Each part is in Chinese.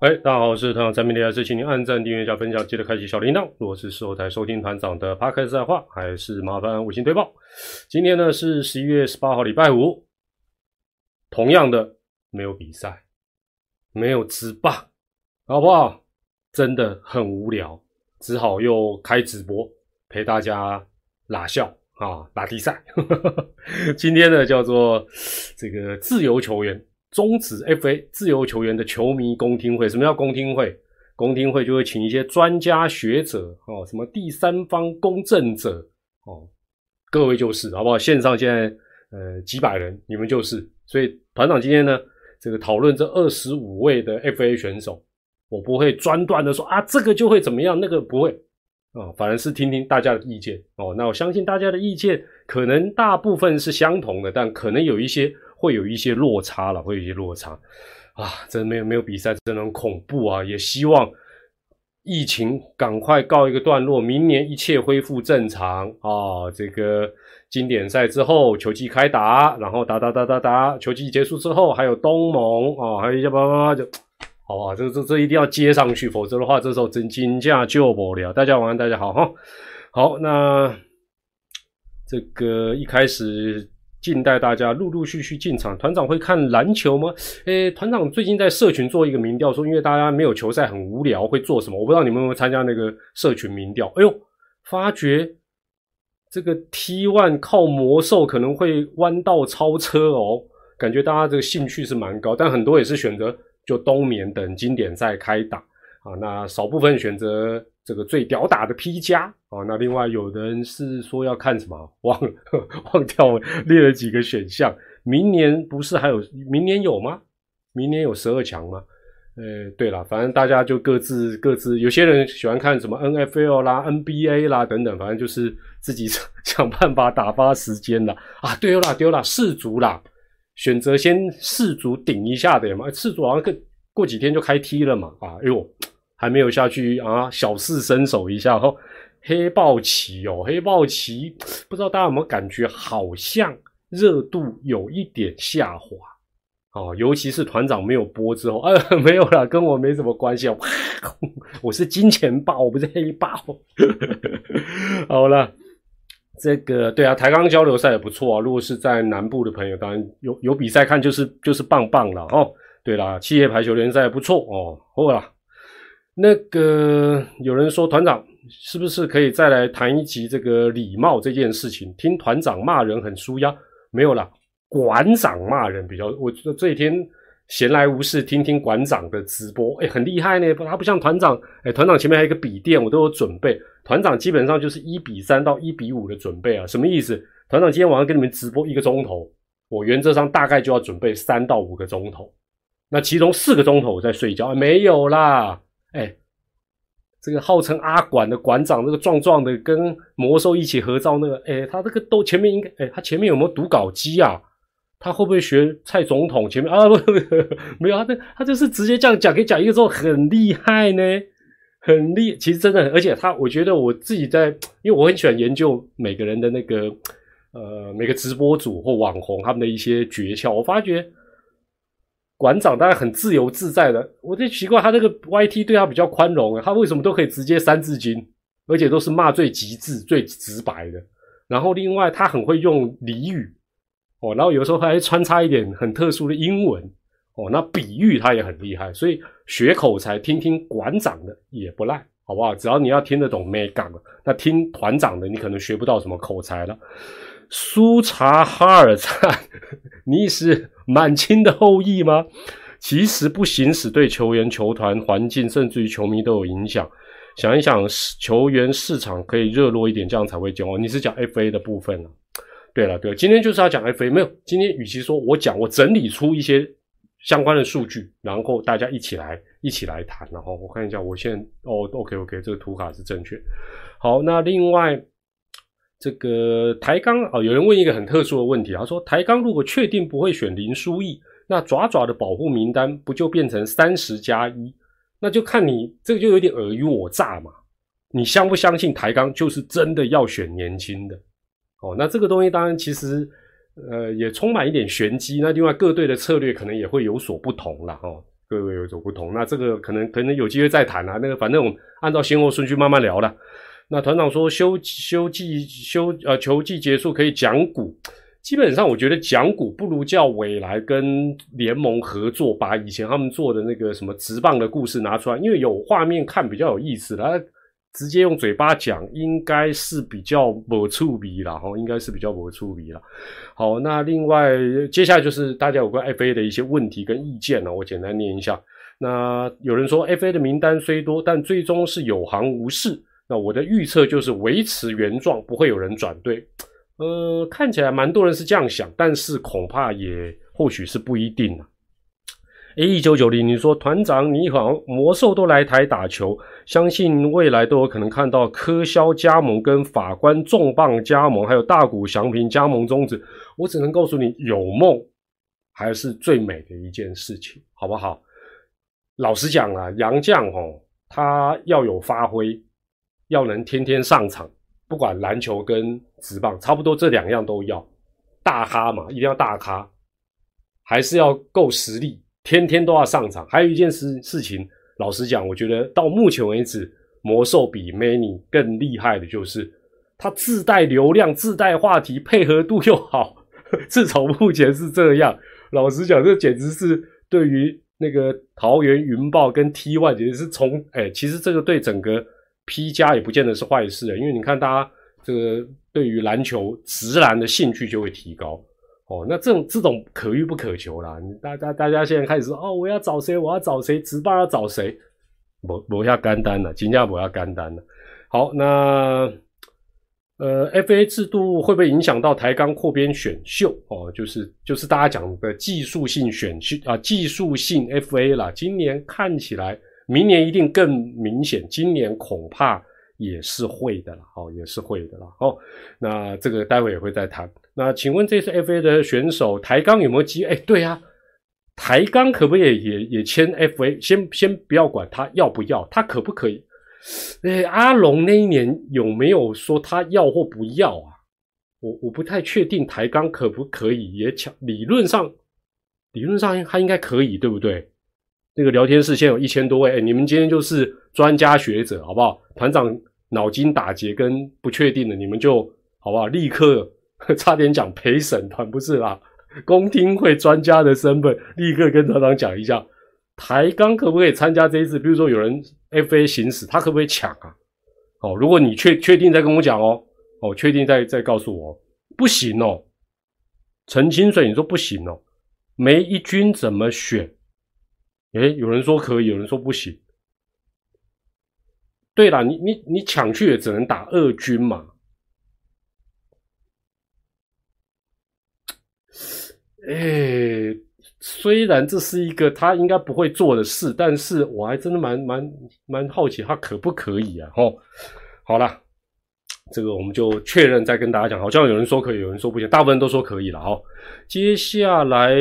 哎，大家好，我是团长陈明天还是请您按赞、订阅加分享，记得开启小铃铛。如果是事后才收听团长的 p 克赛话，还是麻烦五星推报。今天呢是十一月十八号，礼拜五。同样的，没有比赛，没有直棒，好不好？真的很无聊，只好又开直播陪大家拉笑啊，打比赛。今天呢叫做这个自由球员。终止 FA 自由球员的球迷公听会，什么叫公听会？公听会就会请一些专家学者哦，什么第三方公正者哦，各位就是好不好？线上现在呃几百人，你们就是。所以团长今天呢，这个讨论这二十五位的 FA 选手，我不会专断的说啊，这个就会怎么样，那个不会啊，反而是听听大家的意见哦。那我相信大家的意见可能大部分是相同的，但可能有一些。会有一些落差了，会有一些落差啊！真没有没有比赛，真的很恐怖啊！也希望疫情赶快告一个段落，明年一切恢复正常啊！这个经典赛之后，球季开打，然后打打打打打，球季结束之后，还有东盟啊，还有一些叭叭叭就，好不好？这这这一定要接上去，否则的话，这时候真金价就不了。大家晚安，大家好哈。好，那这个一开始。静待大家陆陆续续进场。团长会看篮球吗？诶，团长最近在社群做一个民调，说因为大家没有球赛很无聊，会做什么？我不知道你们有没有参加那个社群民调。哎呦，发觉这个 T One 靠魔兽可能会弯道超车哦，感觉大家这个兴趣是蛮高，但很多也是选择就冬眠等经典赛开打啊。那少部分选择。这个最屌打的 P 加啊，那另外有人是说要看什么，忘了 忘掉了列了几个选项。明年不是还有明年有吗？明年有十二强吗？呃，对了，反正大家就各自各自，有些人喜欢看什么 NFL 啦、NBA 啦等等，反正就是自己 想办法打发时间了啊。丢了丢了，世足啦，选择先世足顶一下的嘛，世足好像更过几天就开踢了嘛啊，哎呦。还没有下去啊，小试身手一下哈。黑豹旗哦，黑豹旗，不知道大家有没有感觉，好像热度有一点下滑哦。尤其是团长没有播之后，呃，没有了，跟我没什么关系啊。我是金钱豹，我不是黑豹。好了，这个对啊，台钢交流赛也不错啊。如果是在南部的朋友，当然有有比赛看，就是就是棒棒了哦。对啦，企业排球联赛也不错哦。好了。那个有人说团长是不是可以再来谈一集这个礼貌这件事情？听团长骂人很舒压，没有啦，馆长骂人比较。我这几天闲来无事，听听馆长的直播，哎，很厉害呢。他不像团长，哎，团长前面还有一个笔电，我都有准备。团长基本上就是一比三到一比五的准备啊，什么意思？团长今天晚上跟你们直播一个钟头，我原则上大概就要准备三到五个钟头，那其中四个钟头我在睡觉，没有啦。哎，这个号称阿管的馆长，那个壮壮的，跟魔兽一起合照那个，哎，他这个都前面应该，哎，他前面有没有读稿机啊？他会不会学蔡总统前面啊？不，没有，他这他就是直接这样讲，给讲一个之后很厉害呢，很厉，其实真的，而且他，我觉得我自己在，因为我很喜欢研究每个人的那个，呃，每个直播主或网红他们的一些诀窍，我发觉。馆长当然很自由自在的，我就奇怪他这个 YT 对他比较宽容，他为什么都可以直接三字经，而且都是骂最极致、最直白的。然后另外他很会用俚语哦，然后有时候还穿插一点很特殊的英文哦，那比喻他也很厉害，所以学口才听听馆长的也不赖，好不好？只要你要听得懂 m e g a 那听团长的你可能学不到什么口才了。苏察哈尔赞，你是满清的后裔吗？其实不行使对球员、球团、环境，甚至于球迷都有影响。想一想，球员市场可以热络一点，这样才会骄傲。你是讲 FA 的部分啊？对了，对，今天就是要讲 FA。没有，今天与其说我讲，我整理出一些相关的数据，然后大家一起来一起来谈。然后我看一下，我现在哦，OK OK，这个图卡是正确。好，那另外。这个台钢啊，有人问一个很特殊的问题，他说：台钢如果确定不会选林书义，那爪爪的保护名单不就变成三十加一？那就看你这个就有点尔虞我诈嘛。你相不相信台钢就是真的要选年轻的？哦，那这个东西当然其实呃也充满一点玄机。那另外各队的策略可能也会有所不同了哦。各位有所不同。那这个可能可能有机会再谈啊。那个反正我们按照先后顺序慢慢聊了。那团长说休休季休呃球季结束可以讲股，基本上我觉得讲股不如叫伟来跟联盟合作，把以前他们做的那个什么直棒的故事拿出来，因为有画面看比较有意思。他直接用嘴巴讲，应该是比较没触笔了哈，应该是比较没触笔了。好，那另外接下来就是大家有关 FA 的一些问题跟意见呢，我简单念一下。那有人说 FA 的名单虽多，但最终是有行无市。那我的预测就是维持原状，不会有人转队。呃，看起来蛮多人是这样想，但是恐怕也或许是不一定啊。A 一九九零，你说团长你好，魔兽都来台打球，相信未来都有可能看到科肖加盟、跟法官重磅加盟，还有大谷翔平加盟宗旨。我只能告诉你，有梦还是最美的一件事情，好不好？老实讲啊，杨绛哦，他要有发挥。要能天天上场，不管篮球跟直棒，差不多这两样都要大咖嘛，一定要大咖，还是要够实力，天天都要上场。还有一件事事情，老实讲，我觉得到目前为止，魔兽比 Many 更厉害的就是，它自带流量、自带话题，配合度又好。至少目前是这样。老实讲，这简直是对于那个桃园云豹跟 T One，简直是从哎，其实这个对整个。P 加也不见得是坏事，因为你看大家这个对于篮球直男的兴趣就会提高哦。那这种这种可遇不可求啦。大大大家现在开始说哦，我要找谁？我要找谁？直棒要找谁？不不要干单了，金价不要干单了。好，那呃，FA 制度会不会影响到台钢扩编选秀？哦，就是就是大家讲的技术性选秀啊，技术性 FA 啦。今年看起来。明年一定更明显，今年恐怕也是会的了，哦，也是会的了，哦，那这个待会也会再谈。那请问这次 FA 的选手台钢有没有机？哎，对啊，台钢可不可以也也签 FA？先先不要管他要不要，他可不可以？哎，阿龙那一年有没有说他要或不要啊？我我不太确定台钢可不可以也抢，理论上理论上他应该可以，对不对？那个聊天室现在有一千多位，哎，你们今天就是专家学者，好不好？团长脑筋打结跟不确定的，你们就好不好？立刻 差点讲陪审团不是啦，公听会专家的身份，立刻跟团长讲一下，台钢可不可以参加这一次？比如说有人 FA 行驶，他可不可以抢啊？哦，如果你确确定再跟我讲哦，哦，确定再再告诉我，不行哦。陈清水，你说不行哦，没一军怎么选？哎，有人说可以，有人说不行。对了，你你你抢去也只能打二军嘛。哎，虽然这是一个他应该不会做的事，但是我还真的蛮蛮蛮好奇他可不可以啊？哦，好了，这个我们就确认再跟大家讲。好像有人说可以，有人说不行，大部分都说可以了。哦，接下来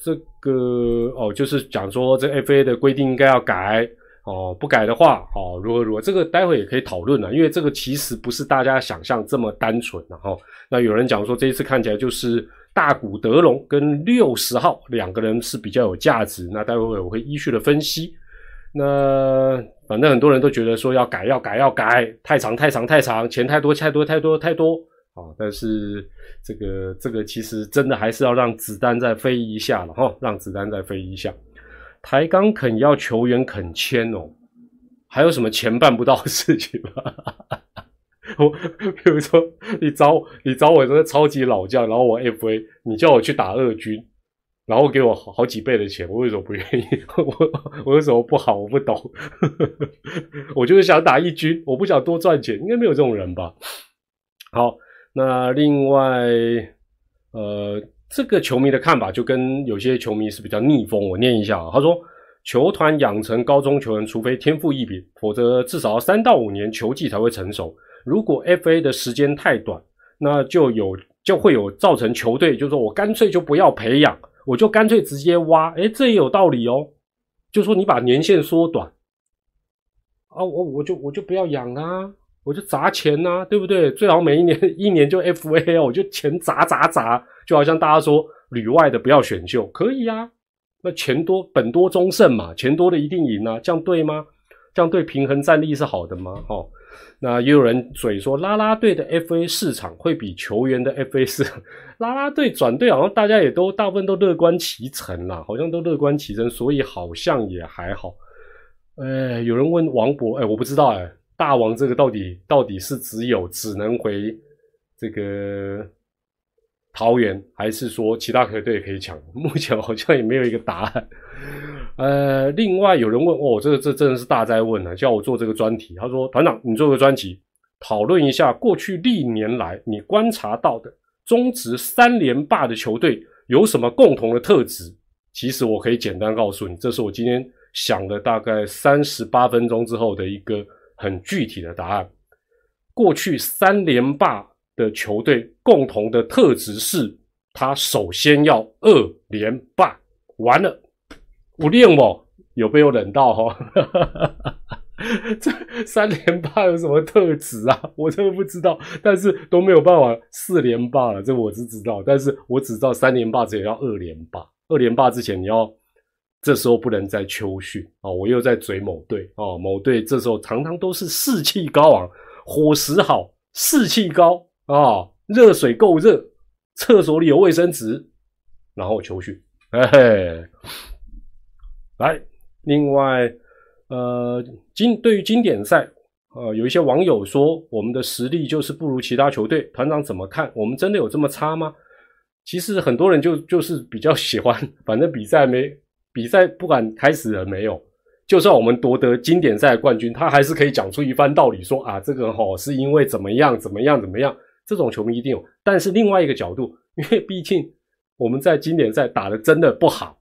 这。个哦，就是讲说这 FA 的规定应该要改哦，不改的话哦，如何如何，这个待会也可以讨论了，因为这个其实不是大家想象这么单纯的哈。那有人讲说这一次看起来就是大股德隆跟六十号两个人是比较有价值，那待会我会依序的分析。那反正很多人都觉得说要改要改要改，太长太长太长，钱太多太多太多太多。啊，但是这个这个其实真的还是要让子弹再飞一下了哈，让子弹再飞一下。台钢肯要球员肯签哦，还有什么钱办不到的事情吗？我比如说你找你找我这个超级老将，然后我 FA，你叫我去打二军，然后给我好好几倍的钱，我为什么不愿意？我我有什么不好？我不懂。我就是想打一军，我不想多赚钱，应该没有这种人吧？好。那另外，呃，这个球迷的看法就跟有些球迷是比较逆风。我念一下啊，他说，球团养成高中球员，除非天赋异禀，否则至少要三到五年球技才会成熟。如果 FA 的时间太短，那就有就会有造成球队，就是说我干脆就不要培养，我就干脆直接挖。诶，这也有道理哦。就说你把年限缩短，啊，我我就我就不要养啊。我就砸钱呐，对不对？最好每一年一年就 FA 哦，我就钱砸砸砸，就好像大家说旅外的不要选秀，可以呀，那钱多本多终胜嘛，钱多的一定赢啊，这样对吗？这样对平衡战力是好的吗？哦，那也有人嘴说，拉拉队的 FA 市场会比球员的 FA 市场，拉拉队转队好像大家也都大部分都乐观其成啦，好像都乐观其成，所以好像也还好。哎，有人问王博，哎，我不知道，哎，大王这个到底到底是只有只能回这个桃园，还是说其他球队可以抢？目前好像也没有一个答案。呃，另外有人问哦，这个这真的是大灾问啊，叫我做这个专题。他说：“团长，你做个专题，讨论一下过去历年来你观察到的中职三连霸的球队有什么共同的特质？”其实我可以简单告诉你，这是我今天想了大概三十八分钟之后的一个很具体的答案。过去三连霸的球队共同的特质是，他首先要二连霸，完了。不练哦，有被我冷到哈？这三连霸有什么特质啊？我真的不知道，但是都没有办法四连霸了，这我是知道。但是我只知道三连霸之前要二连霸，二连霸之前你要这时候不能再秋训啊！我又在追某队啊，某队这时候常常都是士气高昂，伙食好，士气高啊，热水够热，厕所里有卫生纸，然后秋训，嘿嘿。来，另外，呃，经对于经典赛，呃，有一些网友说我们的实力就是不如其他球队，团长怎么看？我们真的有这么差吗？其实很多人就就是比较喜欢，反正比赛没比赛不管开始了没有，就算我们夺得经典赛冠军，他还是可以讲出一番道理，说啊，这个哈是因为怎么样怎么样怎么样，这种球迷一定有。但是另外一个角度，因为毕竟我们在经典赛打的真的不好。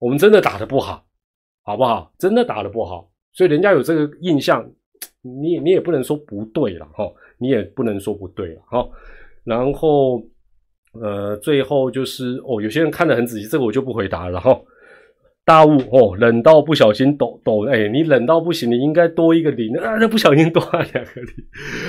我们真的打的不好，好不好？真的打的不好，所以人家有这个印象，你你也不能说不对了哈，你也不能说不对了哈。然后，呃，最后就是哦，有些人看得很仔细，这个我就不回答了哈。大雾哦，冷到不小心抖抖，哎，你冷到不行，你应该多一个零啊，那不小心多了两个零。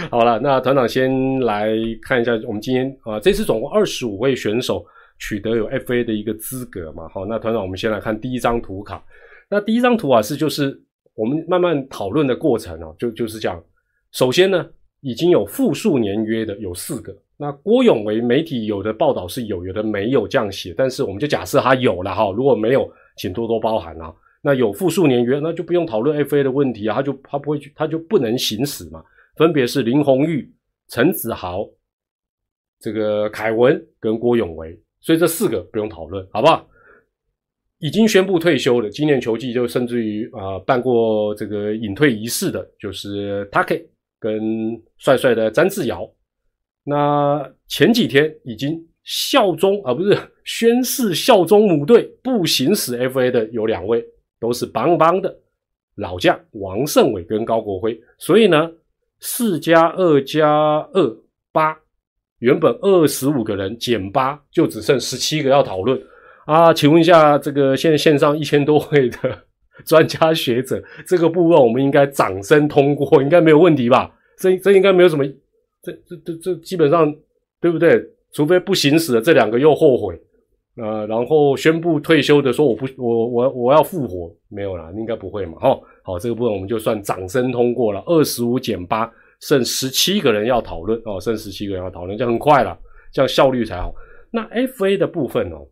好了，那团长先来看一下，我们今天啊，这次总共二十五位选手。取得有 FA 的一个资格嘛？好，那团长，我们先来看第一张图卡。那第一张图啊，是就是我们慢慢讨论的过程哦，就就是这样。首先呢，已经有复数年约的有四个。那郭永为媒体有的报道是有，有的没有这样写，但是我们就假设他有了哈。如果没有，请多多包涵啊。那有复数年约，那就不用讨论 FA 的问题啊，他就他不会去，他就不能行使嘛。分别是林红玉、陈子豪、这个凯文跟郭永维。所以这四个不用讨论，好不好？已经宣布退休的，今年球季就甚至于啊办过这个隐退仪式的，就是 Take 跟帅帅的詹志尧。那前几天已经效忠啊，不是宣誓效忠母队不行使 FA 的有两位，都是邦邦的老将王胜伟跟高国辉。所以呢，四加二加二八。原本二十五个人减八，就只剩十七个要讨论啊！请问一下，这个现在线上一千多位的专家学者，这个部分我们应该掌声通过，应该没有问题吧？这这应该没有什么，这这这这基本上对不对？除非不行使的这两个又后悔，呃，然后宣布退休的说我不我我我要复活，没有啦，应该不会嘛？哈，好，这个部分我们就算掌声通过了，二十五减八。剩十七个人要讨论哦，剩十七个人要讨论，这样很快了，这样效率才好。那 FA 的部分哦，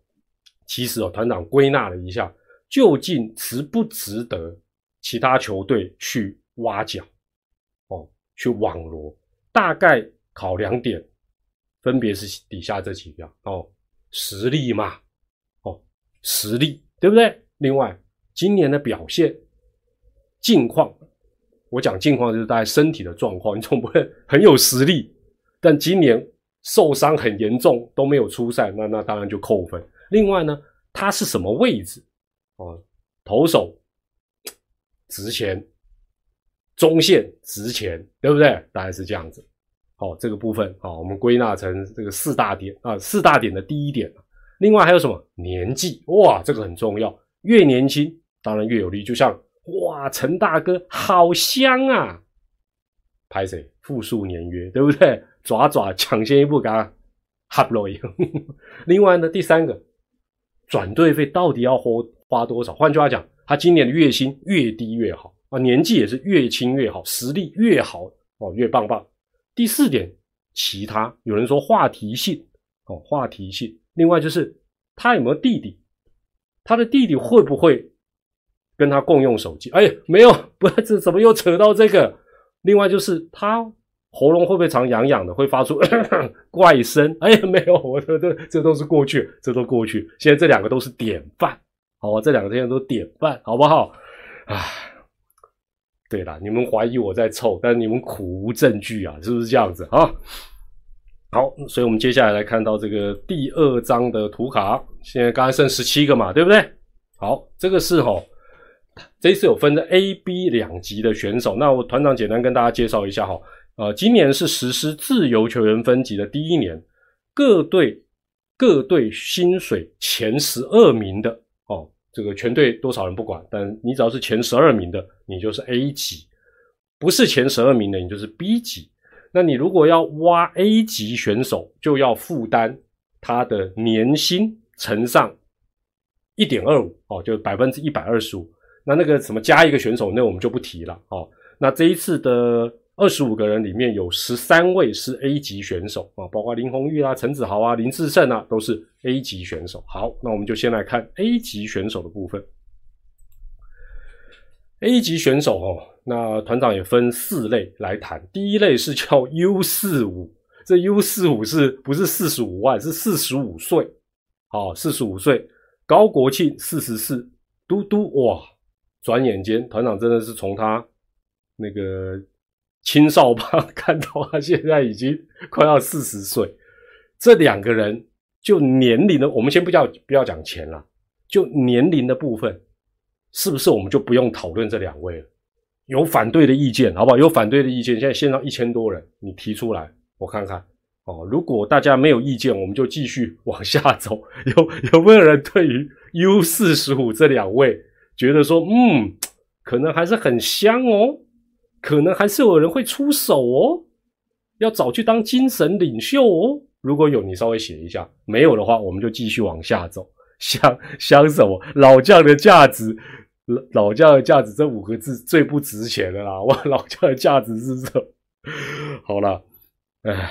其实哦，团长归纳了一下，究竟值不值得其他球队去挖角哦，去网罗？大概考两点，分别是底下这几个哦，实力嘛，哦，实力对不对？另外，今年的表现近况。我讲近况就是大家身体的状况，你总不会很有实力，但今年受伤很严重都没有出赛，那那当然就扣分。另外呢，他是什么位置？哦，投手值钱，中线值钱，对不对？大概是这样子。好，这个部分好，我们归纳成这个四大点啊，四大点的第一点。另外还有什么？年纪哇，这个很重要，越年轻当然越有利，就像。哇，陈大哥好香啊！拍谁复数年约，对不对？爪爪抢先一步，给他哈不落 另外呢，第三个转队费到底要花花多少？换句话讲，他今年的月薪越低越好啊，年纪也是越轻越好，实力越好哦，越棒棒。第四点，其他有人说话题性哦，话题性。另外就是他有没有弟弟，他的弟弟会不会跟他共用手机？哎，没有，不，这怎么又扯到这个？另外就是他喉咙会不会常痒痒的，会发出 怪声？哎，没有，我这这这都是过去，这都过去。现在这两个都是典范，好吧？这两个现在都典范，好不好？唉。对了，你们怀疑我在凑，但是你们苦无证据啊，是不是这样子啊？好，所以我们接下来来看到这个第二张的图卡，现在刚才剩十七个嘛，对不对？好，这个是哈，这一次有分的 A、B 两级的选手，那我团长简单跟大家介绍一下哈，呃，今年是实施自由球员分级的第一年，各队各队薪水前十二名的哦。这个全队多少人不管，但你只要是前十二名的，你就是 A 级；不是前十二名的，你就是 B 级。那你如果要挖 A 级选手，就要负担他的年薪乘上一点二五哦，就百分之一百二十五。那那个什么加一个选手，那我们就不提了哦。那这一次的。二十五个人里面有十三位是 A 级选手啊，包括林红玉啊、陈子豪啊、林志胜啊，都是 A 级选手。好，那我们就先来看 A 级选手的部分。A 级选手哦，那团长也分四类来谈。第一类是叫 U 四五，这 U 四五是不是四十五万？是四十五岁。好，四十五岁，高国庆四十四，嘟嘟哇！转眼间，团长真的是从他那个。青少吧，看到他现在已经快要四十岁，这两个人就年龄的，我们先不叫不要讲钱了，就年龄的部分，是不是我们就不用讨论这两位了？有反对的意见，好不好？有反对的意见，现在线上一千多人，你提出来，我看看哦。如果大家没有意见，我们就继续往下走。有有没有人对于 U 四十五这两位觉得说，嗯，可能还是很香哦？可能还是有人会出手哦，要找去当精神领袖哦。如果有，你稍微写一下；没有的话，我们就继续往下走。想想什么？老将的价值，老老将的价值这五个字最不值钱的啦！哇，老将的价值是这。好了，哎，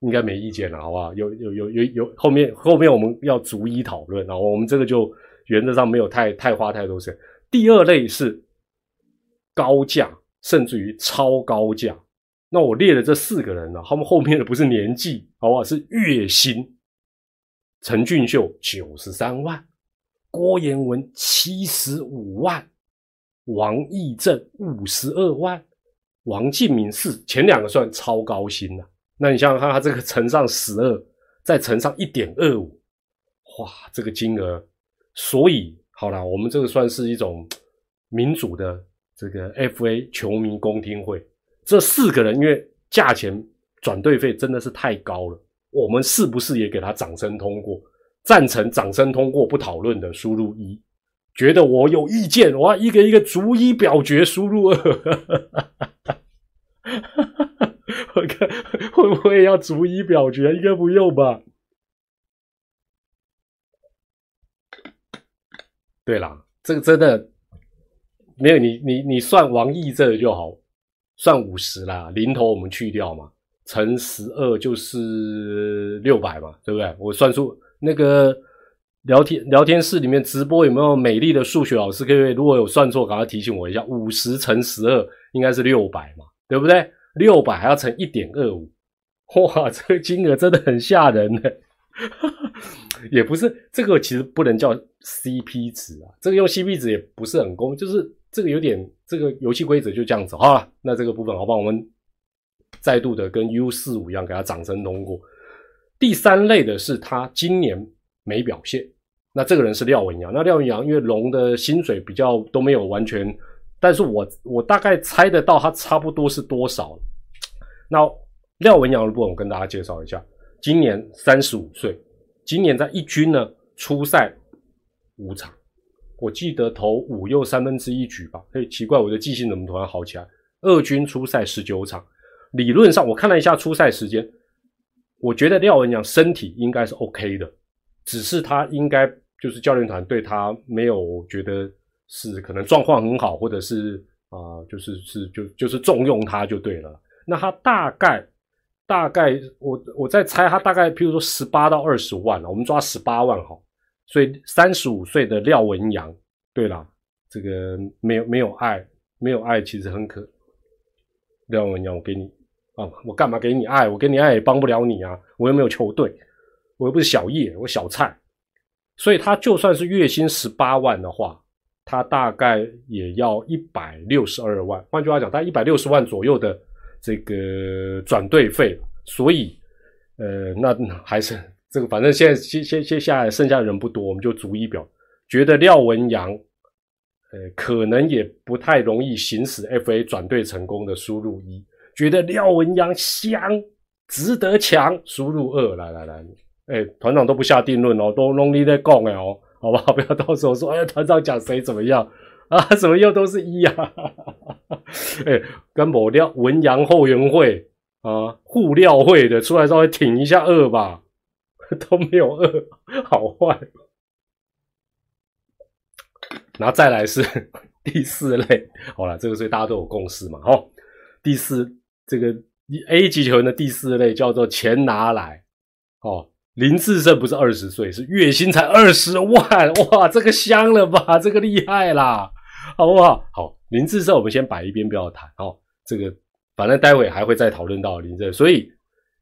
应该没意见了，好不好？有有有有有，后面后面我们要逐一讨论啊。我们这个就原则上没有太太花太多钱。第二类是高价。甚至于超高价，那我列的这四个人呢？他们后面的不是年纪，好不好？是月薪。陈俊秀九十三万，郭彦文七十五万，王义正五十二万，王敬明是前两个算超高薪了。那你想想看，他这个乘上十二，再乘上一点二五，哇，这个金额。所以好了，我们这个算是一种民主的。这个 F A 球迷公听会，这四个人因为价钱转队费真的是太高了，我们是不是也给他掌声通过？赞成掌声通过，不讨论的输入一，觉得我有意见，我要一个一个逐一表决，输入二。我看会不会要逐一表决？应该不用吧？对啦，这个真的。没有你，你你算王毅这个就好，算五十啦，零头我们去掉嘛，乘十二就是六百嘛，对不对？我算出那个聊天聊天室里面直播有没有美丽的数学老师？可以如果有算错，赶快提醒我一下。五十乘十二应该是六百嘛，对不对？六百还要乘一点二五，哇，这个金额真的很吓人呢。也不是这个，其实不能叫 CP 值啊，这个用 CP 值也不是很公，就是。这个有点，这个游戏规则就这样子好了。那这个部分，好不好？我们再度的跟 U 四五一样，给他掌声通过。第三类的是他今年没表现，那这个人是廖文阳。那廖文阳因为龙的薪水比较都没有完全，但是我我大概猜得到他差不多是多少。那廖文阳的部分，我跟大家介绍一下，今年三十五岁，今年在一军呢初赛五场。我记得投五又三分之一局吧，嘿，奇怪，我的记性怎么突然好起来？二军初赛十九场，理论上我看了一下初赛时间，我觉得廖文阳身体应该是 OK 的，只是他应该就是教练团对他没有觉得是可能状况很好，或者是啊，就是是就就是重用他就对了。那他大概大概我我在猜，他大概譬如说十八到二十万了，我们抓十八万哈。所以三十五岁的廖文阳，对了，这个没有没有爱，没有爱其实很可。廖文阳，我给你啊，我干嘛给你爱？我给你爱也帮不了你啊，我又没有球队，我又不是小叶，我小蔡。所以他就算是月薪十八万的话，他大概也要一百六十二万。换句话讲，他一百六十万左右的这个转队费。所以，呃，那还是。这个反正现在接接接下来剩下的人不多，我们就逐一表。觉得廖文阳，呃，可能也不太容易行使 FA 转队成功的输入一。觉得廖文阳香，值得强，输入二。来来来，哎，团长都不下定论哦，都弄你在讲哎哦，好不好？不要到时候说，哎，团长讲谁怎么样啊？怎么又都是一啊？哎，跟某料文阳后援会啊，互料会的出来稍微挺一下二吧。都没有二，好坏。然后再来是第四类，好了，这个所以大家都有共识嘛。哦，第四这个 A 级球员的第四类叫做钱拿来。哦，林志胜不是二十岁，是月薪才二十万，哇，这个香了吧？这个厉害啦，好不好？好，林志胜我们先摆一边不要谈。哦，这个反正待会还会再讨论到林志，所以。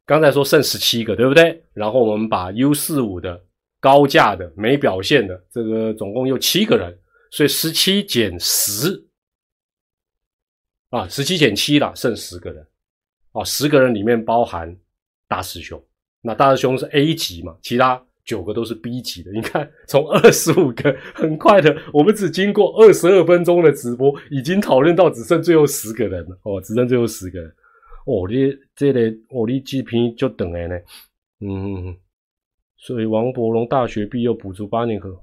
刚才说剩十七个，对不对？然后我们把 U 四五的高价的没表现的这个总共有七个人，所以十七减十啊，十七减七了，剩十个人哦。十个人里面包含大师兄，那大师兄是 A 级嘛？其他九个都是 B 级的。你看，从二十五个很快的，我们只经过二十二分钟的直播，已经讨论到只剩最后十个人了哦，只剩最后十个人。哦，你这个哦，你这篇就等诶呢，嗯，所以王伯龙大学毕业补足八年课，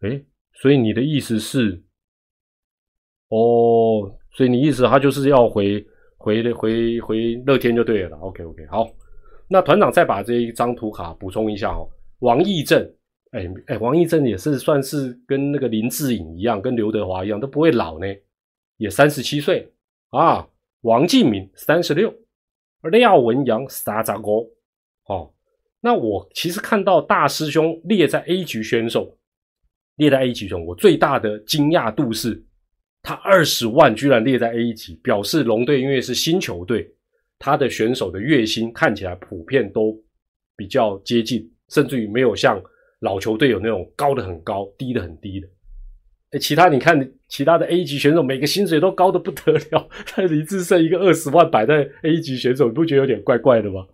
诶，所以你的意思是，哦，所以你意思他就是要回回回回乐天就对了，OK OK，好，那团长再把这一张图卡补充一下哦，王义正，哎哎，王义正也是算是跟那个林志颖一样，跟刘德华一样都不会老呢，也三十七岁啊。王敬明三十六，廖文阳三十五。哦，那我其实看到大师兄列在 A 级选手，列在 A 级中，我最大的惊讶度是，他二十万居然列在 A 级，表示龙队因为是新球队，他的选手的月薪看起来普遍都比较接近，甚至于没有像老球队有那种高的很高，低的很低的。哎，其他你看，其他的 A 级选手每个薪水都高的不得了，他李志胜一个二十万摆在 A 级选手，你不觉得有点怪怪的吗？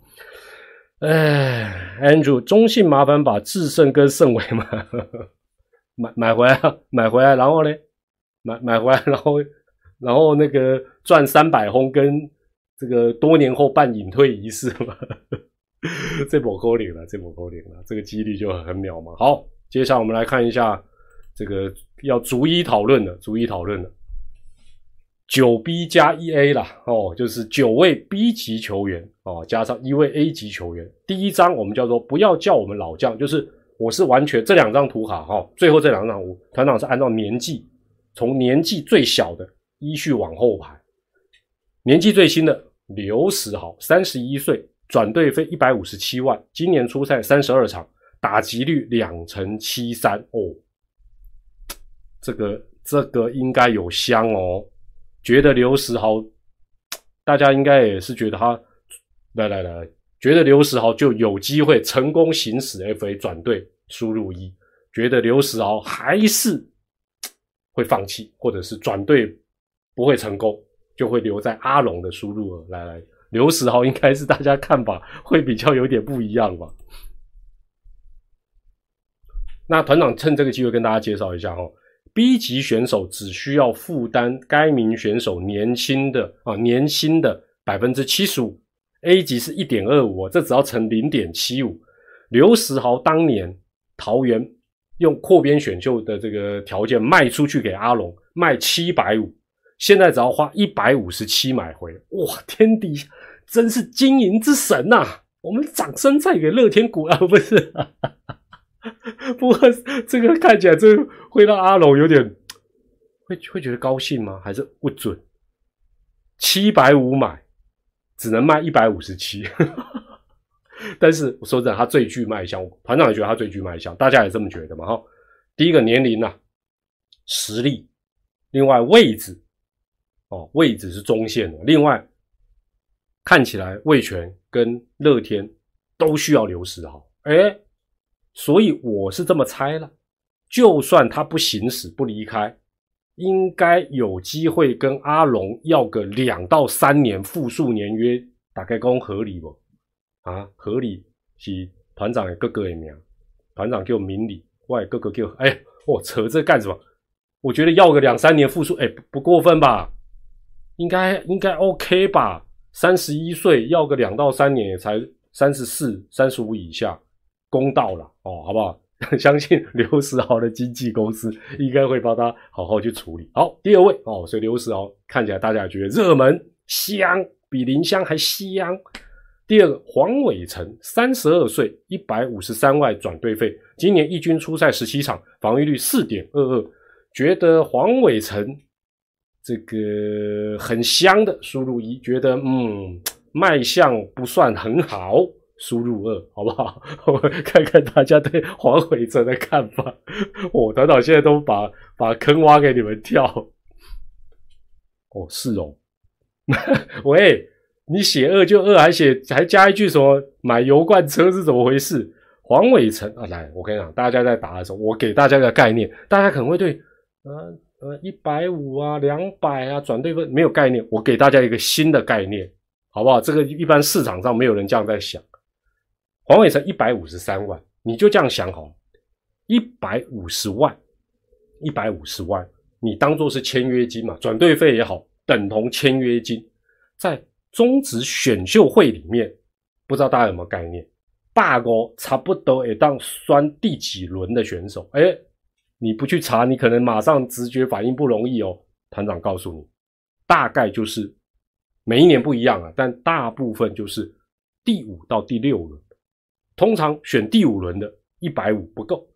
哎，Andrew，中信麻烦把智胜跟盛伟买 买买回来，买回来，然后呢，买买回来，然后然后那个赚三百轰跟这个多年后办隐退仪式嘛，这波勾零了，这波勾零了，这个几率就很渺茫。好，接下来我们来看一下。这个要逐一讨论的，逐一讨论的，九 B 加一 A 啦，哦，就是九位 B 级球员哦，加上一位 A 级球员。第一张我们叫做不要叫我们老将，就是我是完全这两张图卡哈，最后这两张图团长是按照年纪，从年纪最小的依序往后排，年纪最新的刘石豪，三十一岁，转队费一百五十七万，今年出赛三十二场，打击率两成七三哦。这个这个应该有香哦，觉得刘石豪，大家应该也是觉得他，来来来，觉得刘石豪就有机会成功行使 FA 转队输入一，觉得刘石豪还是会放弃，或者是转队不会成功，就会留在阿龙的输入来来，刘石豪应该是大家看法会比较有点不一样吧。那团长趁这个机会跟大家介绍一下哦。B 级选手只需要负担该名选手年薪的啊年薪的百分之七十五，A 级是一点二五，这只要乘零点七五。刘石豪当年桃园用扩编选秀的这个条件卖出去给阿龙，卖七百五，现在只要花一百五十七买回，哇，天底下真是经营之神呐！我们掌声再给乐天股啊，不是？不过这个看起来，这会让阿龙有点会会觉得高兴吗？还是不准？七百五买，只能卖一百五十七。但是我说真的，他最具卖相，团长也觉得他最具卖相，大家也这么觉得嘛？哈，第一个年龄呐，实力，另外位置，哦，位置是中线的，另外看起来魏权跟乐天都需要刘世豪，哎，所以我是这么猜了，就算他不行使不离开，应该有机会跟阿龙要个两到三年复数年约，大概公合理不？啊，合理是团长的哥哥的名，团长叫明理，外哥哥叫哎，我扯这干什么？我觉得要个两三年复数，哎，不过分吧？应该应该 OK 吧？三十一岁要个两到三年也，才三十四、三十五以下，公道了哦，好不好？相信刘世豪的经纪公司应该会帮他好好去处理。好，第二位哦，所以刘世豪看起来大家觉得热门香，比林香还香。第二个黄伟成，三十二岁，一百五十三万转队费，今年一军出赛十七场，防御率四点二二，觉得黄伟成这个很香的，输入一，觉得嗯卖相不算很好，输入二，好不好？我看看大家对黄伟成的看法。我 等等现在都把把坑挖给你们跳。哦，是哦，喂。你写二就二，还写还加一句什么买油罐车是怎么回事？黄伟成啊，来，我跟你讲，大家在打的时候，我给大家一个概念，大家可能会对，呃呃，一百五啊，两百啊，转对分没有概念，我给大家一个新的概念，好不好？这个一般市场上没有人这样在想。黄伟成一百五十三万，你就这样想好，一百五十万，一百五十万，你当做是签约金嘛，转队费也好，等同签约金，在。中职选秀会里面，不知道大家有没有概念？大哥差不多也当算第几轮的选手？哎，你不去查，你可能马上直觉反应不容易哦。团长告诉你，大概就是每一年不一样啊，但大部分就是第五到第六轮。通常选第五轮的一百五不够，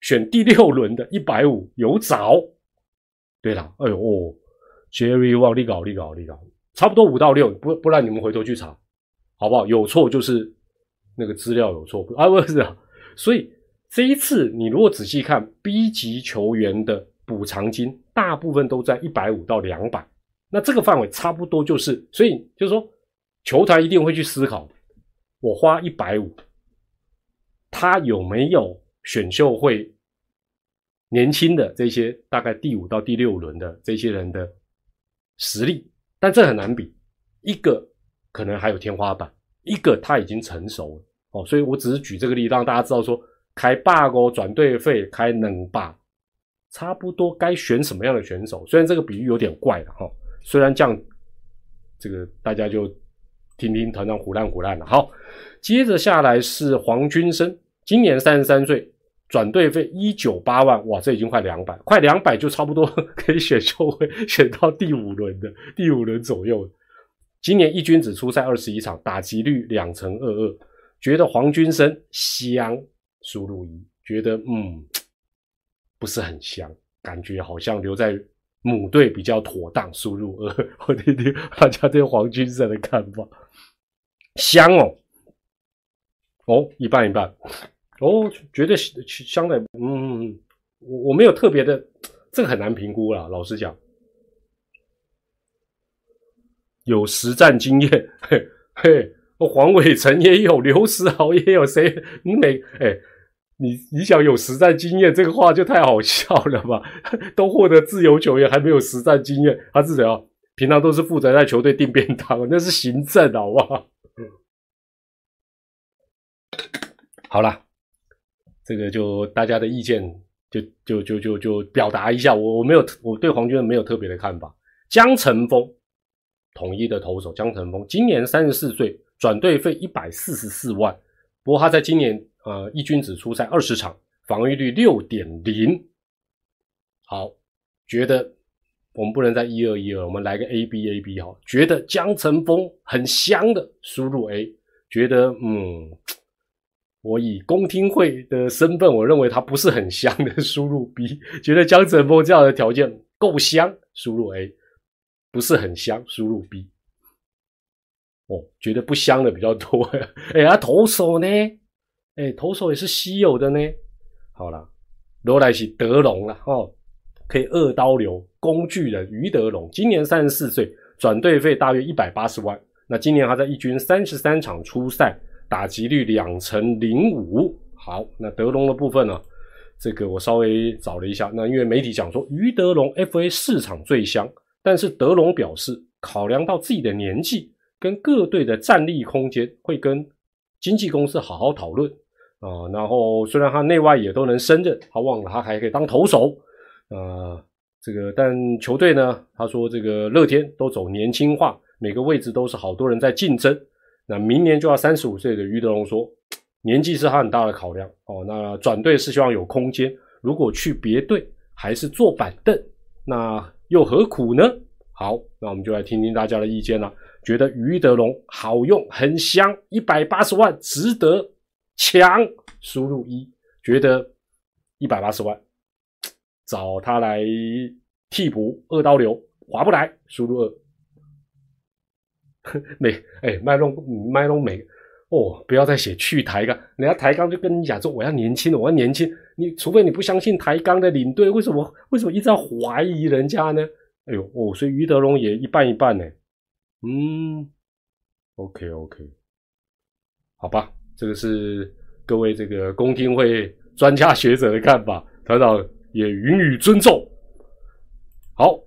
选第六轮的一百五有找。对了，哎呦哦，Jerry，哇，你搞，你搞，你搞。差不多五到六，不不然你们回头去查，好不好？有错就是那个资料有错啊，不是啊。所以这一次你如果仔细看 B 级球员的补偿金，大部分都在一百五到两百，那这个范围差不多就是，所以就是说，球团一定会去思考，我花一百五，他有没有选秀会年轻的这些大概第五到第六轮的这些人的实力。但这很难比，一个可能还有天花板，一个他已经成熟了哦，所以我只是举这个例让大家知道说，开霸哦，转队费开能霸，差不多该选什么样的选手。虽然这个比喻有点怪了哈，虽然这样，这个大家就听听团长胡乱胡乱了。好，接着下来是黄君生，今年三十三岁。转队费一九八万，哇，这已经快两百，快两百就差不多可以选秀会 选到第五轮的第五轮左右。今年一军只出赛二十一场，打击率两成二二，觉得黄军生香，输入一，觉得嗯不是很香，感觉好像留在母队比较妥当，输入二。我听听大家对黄军生的看法，香哦，哦，一半一半。哦，觉得香的，嗯，我我没有特别的，这个很难评估了。老实讲，有实战经验，嘿，嘿，黄伟成也有，刘思豪也有，谁？你每哎，你你想有实战经验，这个话就太好笑了吧？都获得自由球员，还没有实战经验，他是怎样？平常都是负责在球队订便当，那是行政，好不好？嗯，好了。这个就大家的意见，就就就就就表达一下。我我没有我对黄军没有特别的看法。江晨峰，统一的投手江晨峰，今年三十四岁，转队费一百四十四万。不过他在今年呃一军只出赛二十场，防御率六点零。好，觉得我们不能再一二一二，我们来个 A B A B 哈。觉得江晨峰很香的，输入 A。觉得嗯。我以公听会的身份，我认为他不是很香的，输入 B。觉得江晨峰这样的条件够香，输入 A。不是很香，输入 B。哦，觉得不香的比较多。哎，他投手呢？哎，投手也是稀有的呢。好了，罗来是德龙了哦，可以二刀流工具人于德龙，今年三十四岁，转队费大约一百八十万。那今年他在一军三十三场出赛。打击率两成零五，好，那德隆的部分呢？这个我稍微找了一下，那因为媒体讲说于德龙 FA 市场最香，但是德隆表示考量到自己的年纪跟各队的战力空间，会跟经纪公司好好讨论啊。然后虽然他内外也都能胜任，他忘了他还可以当投手啊。这个但球队呢，他说这个乐天都走年轻化，每个位置都是好多人在竞争。那明年就要三十五岁的于德龙说，年纪是他很大的考量哦。那转队是希望有空间，如果去别队还是坐板凳，那又何苦呢？好，那我们就来听听大家的意见了。觉得于德龙好用，很香，一百八十万值得强，输入一。觉得一百八十万 找他来替补二刀流划不来，输入二。每哎，麦隆麦隆美哦，不要再写去抬杠，人家抬杠就跟你讲说我要年轻，我要年轻。你除非你不相信抬杠的领队，为什么为什么一直要怀疑人家呢？哎呦哦，所以于德龙也一半一半呢。嗯，OK OK，好吧，这个是各位这个公听会专家学者的看法，团长也予以尊重。好。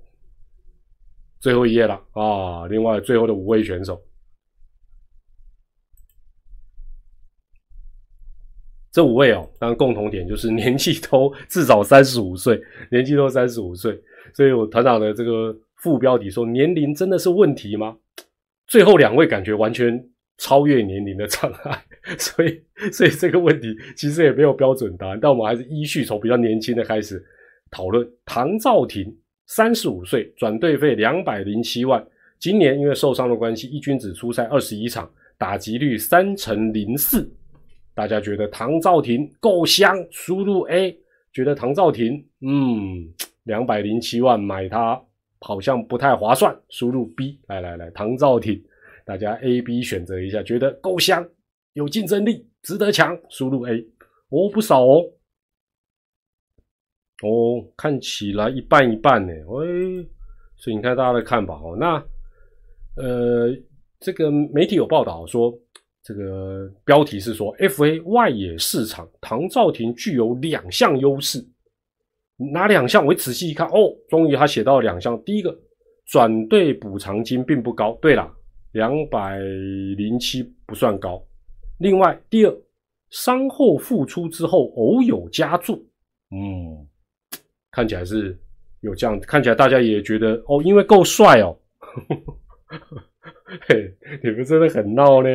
最后一页了啊！另外，最后的五位选手，这五位哦，当然共同点就是年纪都至少三十五岁，年纪都三十五岁。所以我团长的这个副标题说：“年龄真的是问题吗？”最后两位感觉完全超越年龄的障碍，所以，所以这个问题其实也没有标准答案。但我们还是依序从比较年轻的开始讨论。唐兆廷。三十五岁，转队费两百零七万。今年因为受伤的关系，一军只出赛二十一场，打击率三成零四。大家觉得唐兆廷够香？输入 A。觉得唐兆廷，嗯，两百零七万买他好像不太划算。输入 B。来来来，唐兆廷，大家 A、B 选择一下，觉得够香，有竞争力，值得抢。输入 A。哦，不少哦。哦，看起来一半一半呢，哎，所以你看大家的看法哦。那呃，这个媒体有报道说，这个标题是说，FA 外野市场，唐兆廷具有两项优势，哪两项？我仔细一看，哦，终于他写到两项。第一个，转队补偿金并不高，对了，两百零七不算高。另外，第二，伤后复出之后偶有加注，嗯。看起来是有这样，看起来大家也觉得哦，因为够帅哦，嘿，你们真的很闹呢。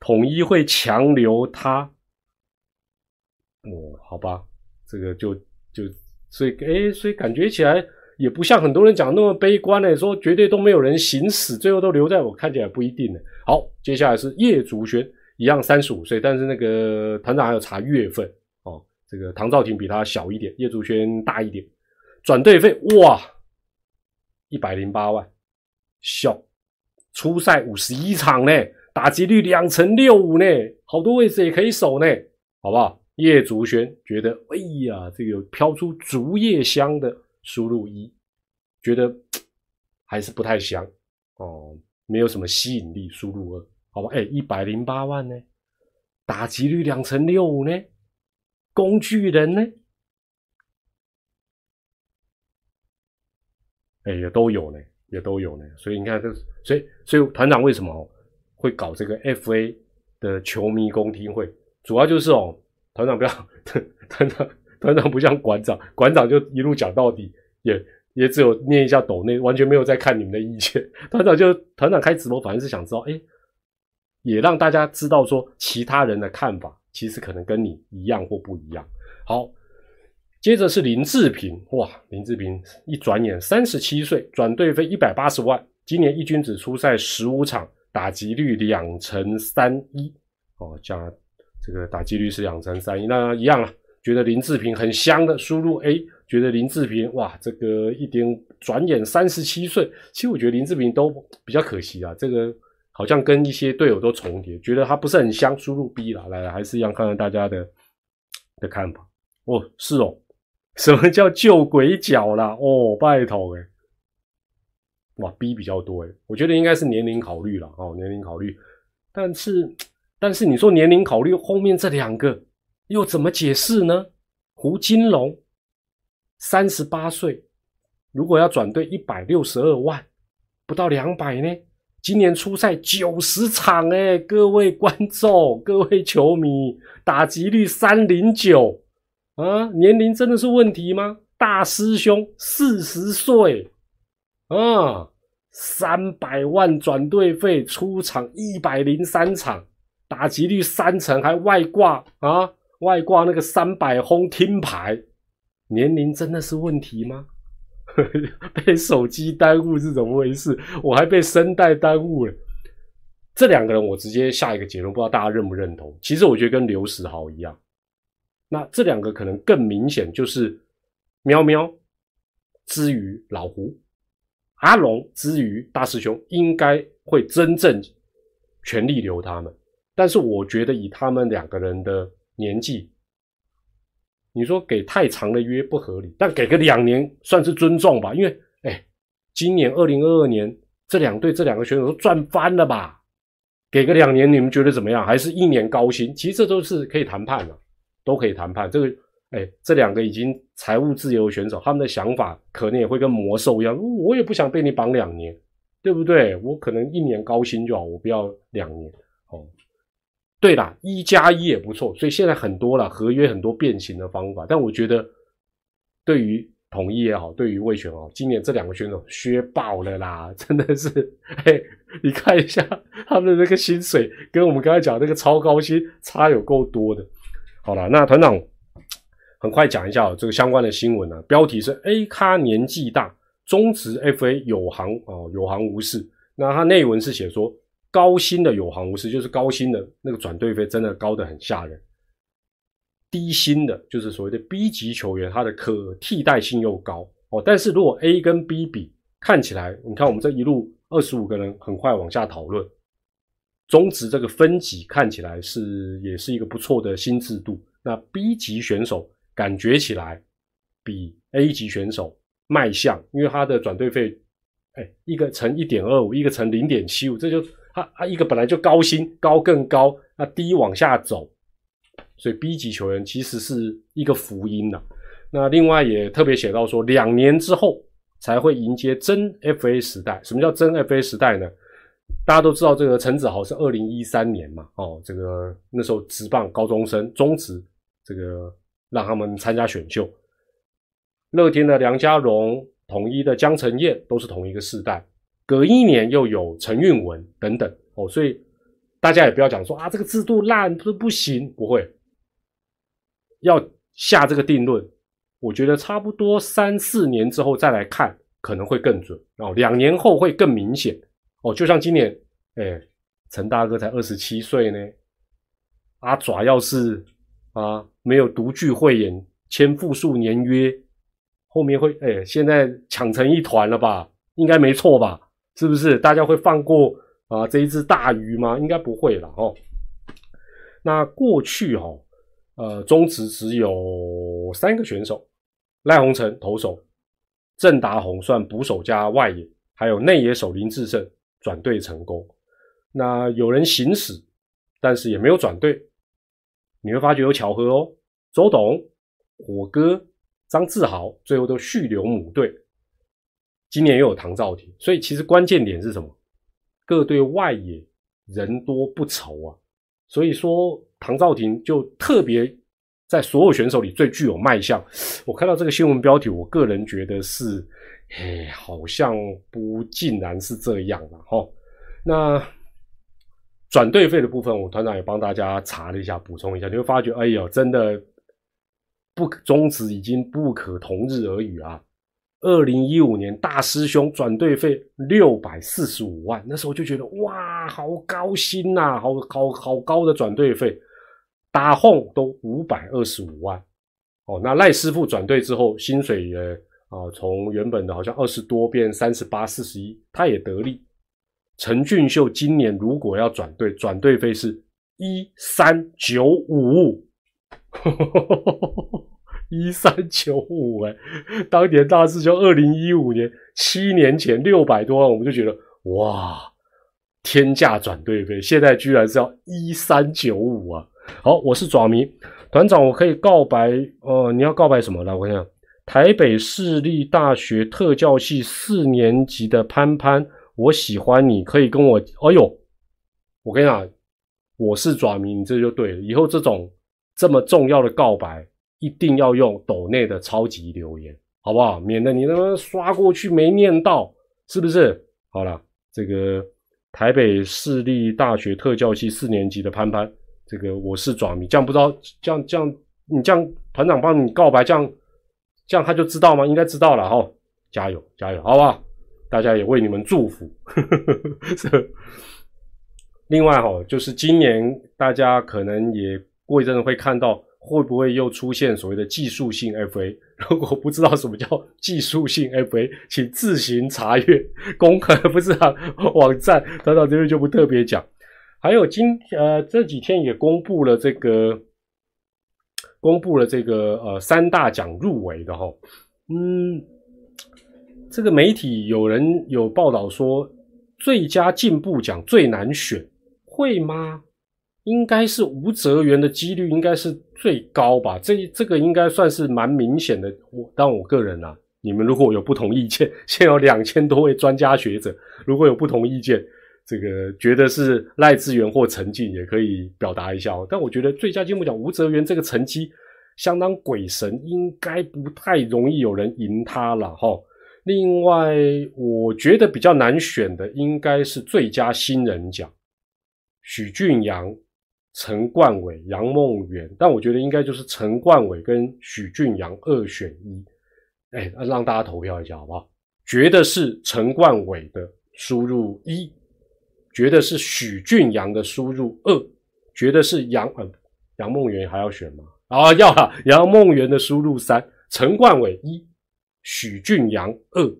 统一会强留他，哦，好吧，这个就就所以哎，所以感觉起来也不像很多人讲那么悲观呢，说绝对都没有人行死，最后都留在我，看起来不一定呢。好，接下来是叶竹轩，一样三十五岁，但是那个团长还要查月份哦。这个唐兆廷比他小一点，叶竹轩大一点，转队费哇，一百零八万，小，初赛五十一场呢，打击率两成六五呢，好多位置也可以守呢，好不好？叶竹轩觉得，哎呀，这个飘出竹叶香的，输入一，觉得 还是不太香哦，没有什么吸引力，输入二，好吧？哎，一百零八万呢，打击率两成六五呢。工具人呢？哎，也都有呢，也都有呢。所以你看，这所以所以团长为什么会搞这个 FA 的球迷公听会？主要就是哦，团长不要 团长团长不像馆长，馆长就一路讲到底，也也只有念一下抖内，完全没有在看你们的意见。团长就团长开直播，反正是想知道，哎，也让大家知道说其他人的看法。其实可能跟你一样或不一样。好，接着是林志平，哇，林志平一转眼三十七岁，转队费一百八十万，今年一军只出赛十五场，打击率两成三一，哦，加这个打击率是两成三一，那一样了。觉得林志平很香的，输入 A，觉得林志平哇，这个一点转眼三十七岁，其实我觉得林志平都比较可惜啊，这个好像跟一些队友都重叠，觉得他不是很香，输入 B 了，来来还是一样看看大家的的看法。哦，是哦，什么叫救鬼脚啦？哦，拜托哎，哇，B 比较多哎，我觉得应该是年龄考虑了哦，年龄考虑，但是但是你说年龄考虑后面这两个。又怎么解释呢？胡金龙三十八岁，如果要转队一百六十二万，不到两百呢？今年出赛九十场，哎，各位观众、各位球迷，打击率三零九啊，年龄真的是问题吗？大师兄四十岁啊，三百万转队费，出场一百零三场，打击率三成，还外挂啊！外挂那个三百轰听牌，年龄真的是问题吗？被手机耽误是怎么回事？我还被声带耽误了。这两个人，我直接下一个结论，不知道大家认不认同？其实我觉得跟刘石豪一样。那这两个可能更明显，就是喵喵之于老胡，阿龙之于大师兄，应该会真正全力留他们。但是我觉得以他们两个人的。年纪，你说给太长的约不合理，但给个两年算是尊重吧。因为，哎，今年二零二二年这两队这两个选手都赚翻了吧？给个两年，你们觉得怎么样？还是一年高薪？其实这都是可以谈判的，都可以谈判。这个，哎，这两个已经财务自由的选手，他们的想法可能也会跟魔兽一样。我也不想被你绑两年，对不对？我可能一年高薪就好，我不要两年。哦。对啦，一加一也不错，所以现在很多了合约很多变形的方法，但我觉得对于统一也好，对于魏权哦，今年这两个选手削爆了啦，真的是，嘿，你看一下他们的那个薪水，跟我们刚才讲那个超高薪差有够多的。好了，那团长很快讲一下哦这个相关的新闻呢，标题是 A 咖年纪大，中职 FA 有行哦，有行无市。那它内文是写说。高薪的有行无市，就是高薪的那个转队费真的高的很吓人。低薪的，就是所谓的 B 级球员，他的可替代性又高哦。但是如果 A 跟 B 比，看起来，你看我们这一路二十五个人很快往下讨论，中职这个分级看起来是也是一个不错的新制度。那 B 级选手感觉起来比 A 级选手卖相，因为他的转队费，哎，一个乘一点二五，一个乘零点七五，这就。他他一个本来就高薪高更高，那低往下走，所以 B 级球员其实是一个福音呐。那另外也特别写到说，两年之后才会迎接真 FA 时代。什么叫真 FA 时代呢？大家都知道这个陈子豪是二零一三年嘛，哦，这个那时候职棒高中生中职，这个让他们参加选秀。乐天的梁家荣，统一的江承彦都是同一个世代。隔一年又有陈运文等等哦，所以大家也不要讲说啊，这个制度烂不不行，不会要下这个定论。我觉得差不多三四年之后再来看，可能会更准哦。两年后会更明显哦。就像今年，哎，陈大哥才二十七岁呢，阿爪要是啊没有独具慧眼签复数年约，后面会哎现在抢成一团了吧？应该没错吧？是不是大家会放过啊这一只大鱼吗？应该不会了哦。那过去哈，呃，中职只有三个选手：赖鸿成投手、郑达宏算捕手加外野，还有内野手林志胜转队成功。那有人行驶，但是也没有转队。你会发觉有巧合哦，周董、火哥、张志豪最后都续留母队。今年又有唐兆廷，所以其实关键点是什么？各队外野人多不愁啊，所以说唐兆廷就特别在所有选手里最具有卖相。我看到这个新闻标题，我个人觉得是，哎，好像不尽然是这样了哈。那转队费的部分，我团长也帮大家查了一下，补充一下，你会发觉，哎呦，真的不可终止，已经不可同日而语啊。二零一五年大师兄转队费六百四十五万，那时候就觉得哇，好高薪呐，好好好高的转队费。打轰都五百二十五万。哦，那赖师傅转队之后，薪水也啊从原本的好像二十多变三十八、四十一，他也得利。陈俊秀今年如果要转队，转队费是一三九五，一三九五哎，当年大致就二零一五年，七年前六百多万，我们就觉得哇，天价转队费，现在居然是要一三九五啊！好，我是爪迷团长，我可以告白哦，你要告白什么？来，我看下，台北市立大学特教系四年级的潘潘。我喜欢你，可以跟我。哎呦，我跟你讲，我是爪迷，你这就对了。以后这种这么重要的告白，一定要用抖内的超级留言，好不好？免得你他妈刷过去没念到，是不是？好了，这个台北市立大学特教系四年级的潘潘，这个我是爪迷，这样不知道，这样这样，你这样团长帮你告白，这样这样他就知道吗？应该知道了哈，加油加油，好不好？大家也为你们祝福。另外哈，就是今年大家可能也过一阵子会看到，会不会又出现所谓的技术性 FA？如果不知道什么叫技术性 FA，请自行查阅 公开不是啊网站，等等这边就不特别讲。还有今呃这几天也公布了这个，公布了这个呃三大奖入围的哈，嗯。这个媒体有人有报道说，最佳进步奖最难选，会吗？应该是吴泽源的几率应该是最高吧？这这个应该算是蛮明显的。我但我个人啊，你们如果有不同意见，现有两千多位专家学者，如果有不同意见，这个觉得是赖志源或陈静也可以表达一下。但我觉得最佳进步奖吴泽源这个成绩相当鬼神，应该不太容易有人赢他了哈。另外，我觉得比较难选的应该是最佳新人奖，许俊阳、陈冠伟、杨梦圆，但我觉得应该就是陈冠伟跟许俊阳二选一。哎，让大家投票一下好不好？觉得是陈冠伟的输入一，觉得是许俊阳的输入二，觉得是杨呃杨梦圆还要选吗？啊，要了，杨梦圆的输入三，陈冠伟一。许俊阳二，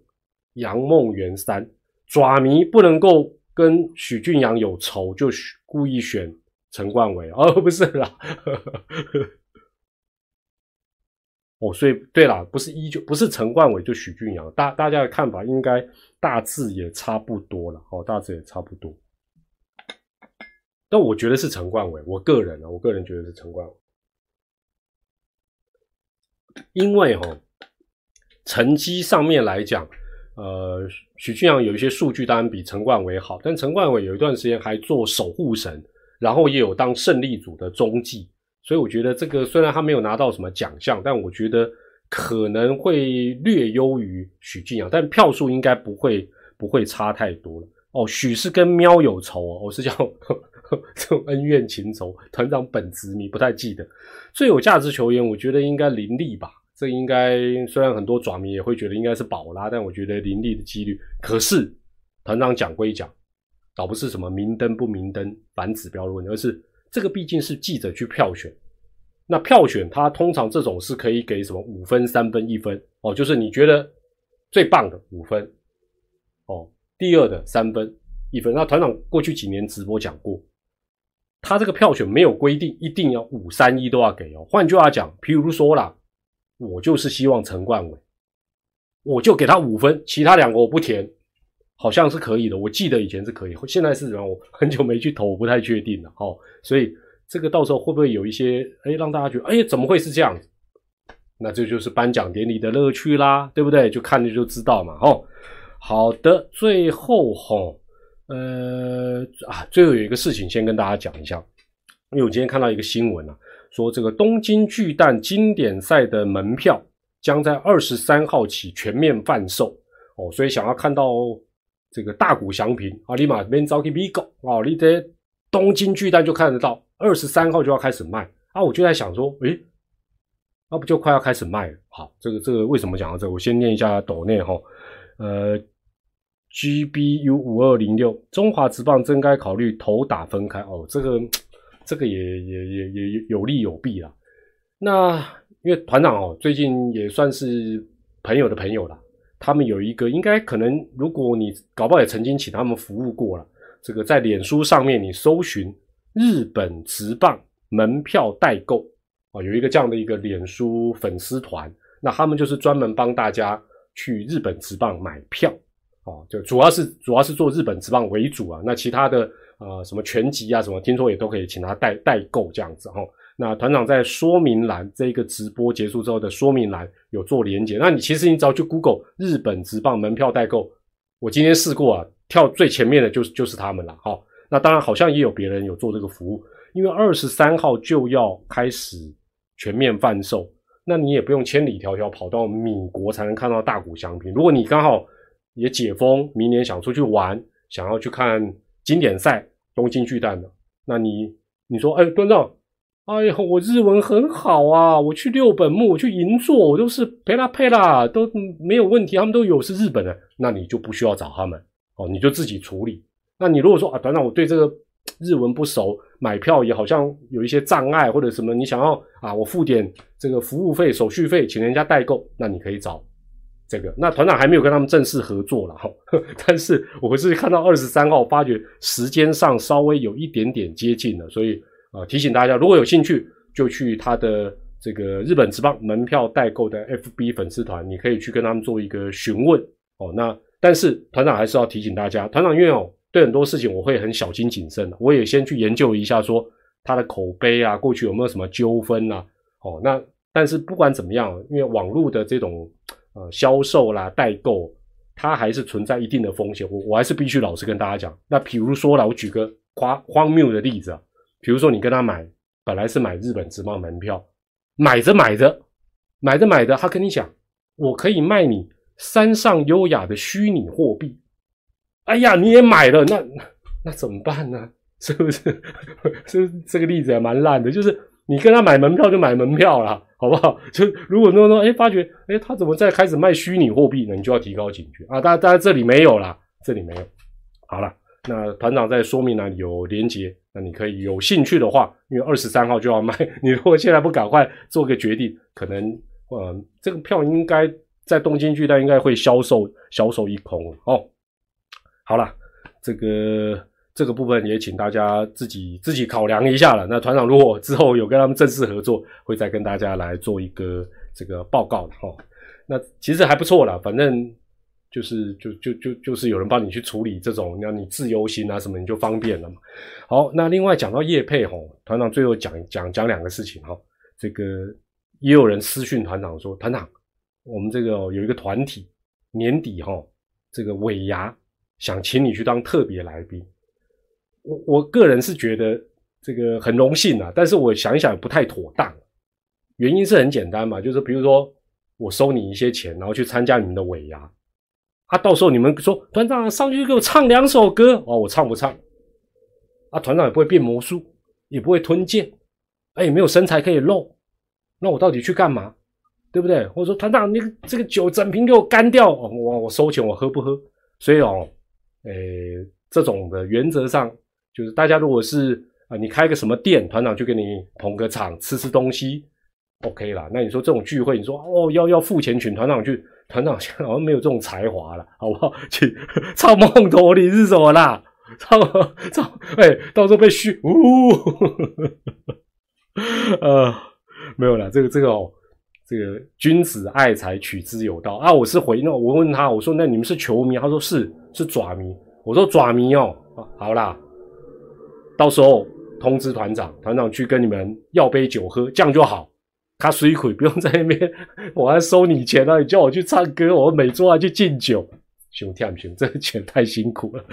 杨梦圆三，爪迷不能够跟许俊阳有仇，就故意选陈冠伟哦，不是啦，哦，所以对啦，不是一就不是陈冠伟就许俊阳，大大家的看法应该大致也差不多了，哦，大致也差不多，但我觉得是陈冠伟，我个人啊，我个人觉得是陈冠伟，因为哈。成绩上面来讲，呃，许俊阳有一些数据当然比陈冠伟好，但陈冠伟有一段时间还做守护神，然后也有当胜利组的中继，所以我觉得这个虽然他没有拿到什么奖项，但我觉得可能会略优于许俊阳，但票数应该不会不会差太多了。哦，许是跟喵有仇哦，我是叫 这种恩怨情仇，团长本职你不太记得。最有价值球员，我觉得应该林立吧。这应该虽然很多爪迷也会觉得应该是宝拉，但我觉得林立的几率。可是团长讲归讲，倒不是什么明灯不明灯反指标的问题，而是这个毕竟是记者去票选。那票选他通常这种是可以给什么五分、三分、一分哦，就是你觉得最棒的五分哦，第二的三分、一分。那团长过去几年直播讲过，他这个票选没有规定一定要五三一都要给哦。换句话讲，譬如说啦。我就是希望陈冠伟，我就给他五分，其他两个我不填，好像是可以的。我记得以前是可以，现在是怎么？我很久没去投，我不太确定了。好，所以这个到时候会不会有一些哎，让大家觉得哎，怎么会是这样子？那这就是颁奖典礼的乐趣啦，对不对？就看着就知道嘛。哦，好的，最后哈，呃啊，最后有一个事情先跟大家讲一下，因为我今天看到一个新闻啊。说这个东京巨蛋经典赛的门票将在二十三号起全面贩售哦，所以想要看到这个大谷祥平啊，立马边招去 B 购哦，你在东京巨蛋就看得到，二十三号就要开始卖啊，我就在想说，诶，那不就快要开始卖了？好，这个这个为什么讲到这？我先念一下抖内哈，呃，GBU 五二零六，中华职棒真该考虑头打分开哦，这个。这个也也也也有利有弊啦。那因为团长哦，最近也算是朋友的朋友了，他们有一个应该可能，如果你搞不好也曾经请他们服务过了，这个在脸书上面你搜寻日本直棒门票代购啊，有一个这样的一个脸书粉丝团，那他们就是专门帮大家去日本直棒买票。哦，就主要是主要是做日本职棒为主啊，那其他的呃什么拳击啊什么，听说也都可以请他代代购这样子哈。那团长在说明栏这个直播结束之后的说明栏有做连接，那你其实你只要去 Google 日本直棒门票代购，我今天试过啊，跳最前面的就是就是他们了哈。那当然好像也有别人有做这个服务，因为二十三号就要开始全面贩售，那你也不用千里迢迢跑到米国才能看到大谷翔平，如果你刚好。也解封，明年想出去玩，想要去看经典赛，东京巨蛋的，那你你说，哎，端长，哎呀，我日文很好啊，我去六本木，我去银座，我都是陪啦陪啦，都没有问题，他们都有是日本的，那你就不需要找他们哦，你就自己处理。那你如果说啊，团长，我对这个日文不熟，买票也好像有一些障碍或者什么，你想要啊，我付点这个服务费、手续费，请人家代购，那你可以找。这个那团长还没有跟他们正式合作了哈，但是我是看到二十三号，发觉时间上稍微有一点点接近了，所以啊提醒大家，如果有兴趣，就去他的这个日本职棒门票代购的 FB 粉丝团，你可以去跟他们做一个询问哦。那但是团长还是要提醒大家，团长因为哦对很多事情我会很小心谨慎的，我也先去研究一下说他的口碑啊，过去有没有什么纠纷啊？哦，那但是不管怎么样，因为网络的这种。呃，销售啦，代购，它还是存在一定的风险。我我还是必须老实跟大家讲。那比如说啦，我举个夸荒谬的例子啊，比如说你跟他买，本来是买日本直棒门票，买着买着，买着买着，他跟你讲，我可以卖你山上优雅的虚拟货币。哎呀，你也买了，那那怎么办呢？是不是？这这个例子也蛮烂的，就是你跟他买门票就买门票了。好不好？就如果说说，哎，发觉，哎，他怎么在开始卖虚拟货币呢？你就要提高警觉啊！当然，当然这里没有啦，这里没有。好了，那团长在说明栏有连接，那你可以有兴趣的话，因为二十三号就要卖，你如果现在不赶快做个决定，可能，呃，这个票应该在东京巨蛋应该会销售销售一空哦。好了，这个。这个部分也请大家自己自己考量一下了。那团长如果之后有跟他们正式合作，会再跟大家来做一个这个报告的哈。那其实还不错啦，反正就是就就就就是有人帮你去处理这种，那你自由行啊什么你就方便了嘛。好，那另外讲到叶配吼，团长最后讲讲讲两个事情哈。这个也有人私讯团长说，团长，我们这个有一个团体年底哈，这个尾牙想请你去当特别来宾。我我个人是觉得这个很荣幸啊，但是我想一想不太妥当。原因是很简单嘛，就是比如说我收你一些钱，然后去参加你们的尾牙，啊，到时候你们说团长上去给我唱两首歌哦，我唱不唱？啊，团长也不会变魔术，也不会吞剑，哎，没有身材可以露，那我到底去干嘛？对不对？或者说团长，你这个酒整瓶给我干掉，我我收钱，我喝不喝？所以哦，诶，这种的原则上。就是大家如果是啊，你开个什么店，团长就给你捧个场，吃吃东西，OK 啦。那你说这种聚会，你说哦要要付钱请团长去，团长现在好像没有这种才华了，好不好？去唱梦头你是什么啦？唱唱哎，到时候被嘘呜，呃，没有了。这个这个哦，这个君子爱财取之有道啊。我是回那我问他，我说那你们是球迷？他说是是爪迷。我说爪迷哦，好啦。到时候通知团长，团长去跟你们要杯酒喝，这样就好。他水鬼不用在那边，我还收你钱啊！你叫我去唱歌，我每周还去敬酒，熊跳不熊？这个钱太辛苦了。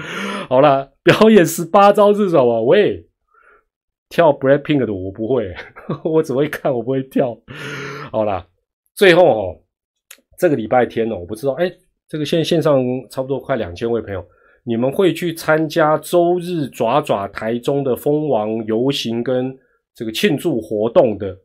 好了，表演十八招是什么？喂，跳 Break Pink 的我不会，我只会看，我不会跳。好了，最后哦，这个礼拜天哦，我不知道，哎，这个现线上差不多快两千位朋友。你们会去参加周日爪爪台中的蜂王游行跟这个庆祝活动的，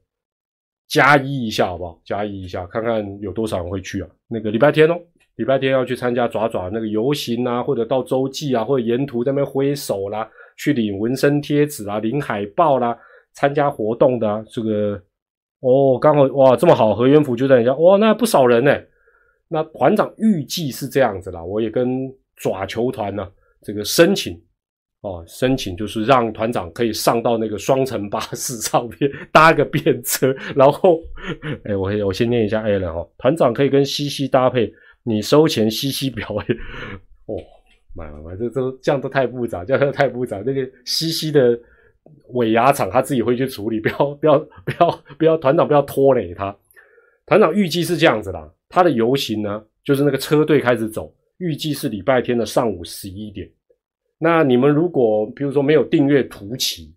加一一下好不好？加一一下，看看有多少人会去啊？那个礼拜天哦，礼拜天要去参加爪爪那个游行啊，或者到洲际啊，或者沿途在那边挥手啦，去领纹身贴纸啊、领海报啦、参加活动的，这个哦，刚好哇，这么好，何元福就在你家，哇，那不少人呢。那团长预计是这样子啦，我也跟爪球团呢这个申请哦，申请就是让团长可以上到那个双层巴士上面 搭个便车，然后哎，我我先念一下 A 了哈，团长可以跟西西搭配，你收钱西西表演 哦，买买买，这这这样都太复杂，这样都太复杂，那个西西的尾牙厂他自己会去处理，不要不要不要不要团长不要拖累他，团长预计是这样子啦。他的游行呢，就是那个车队开始走，预计是礼拜天的上午十一点。那你们如果比如说没有订阅图奇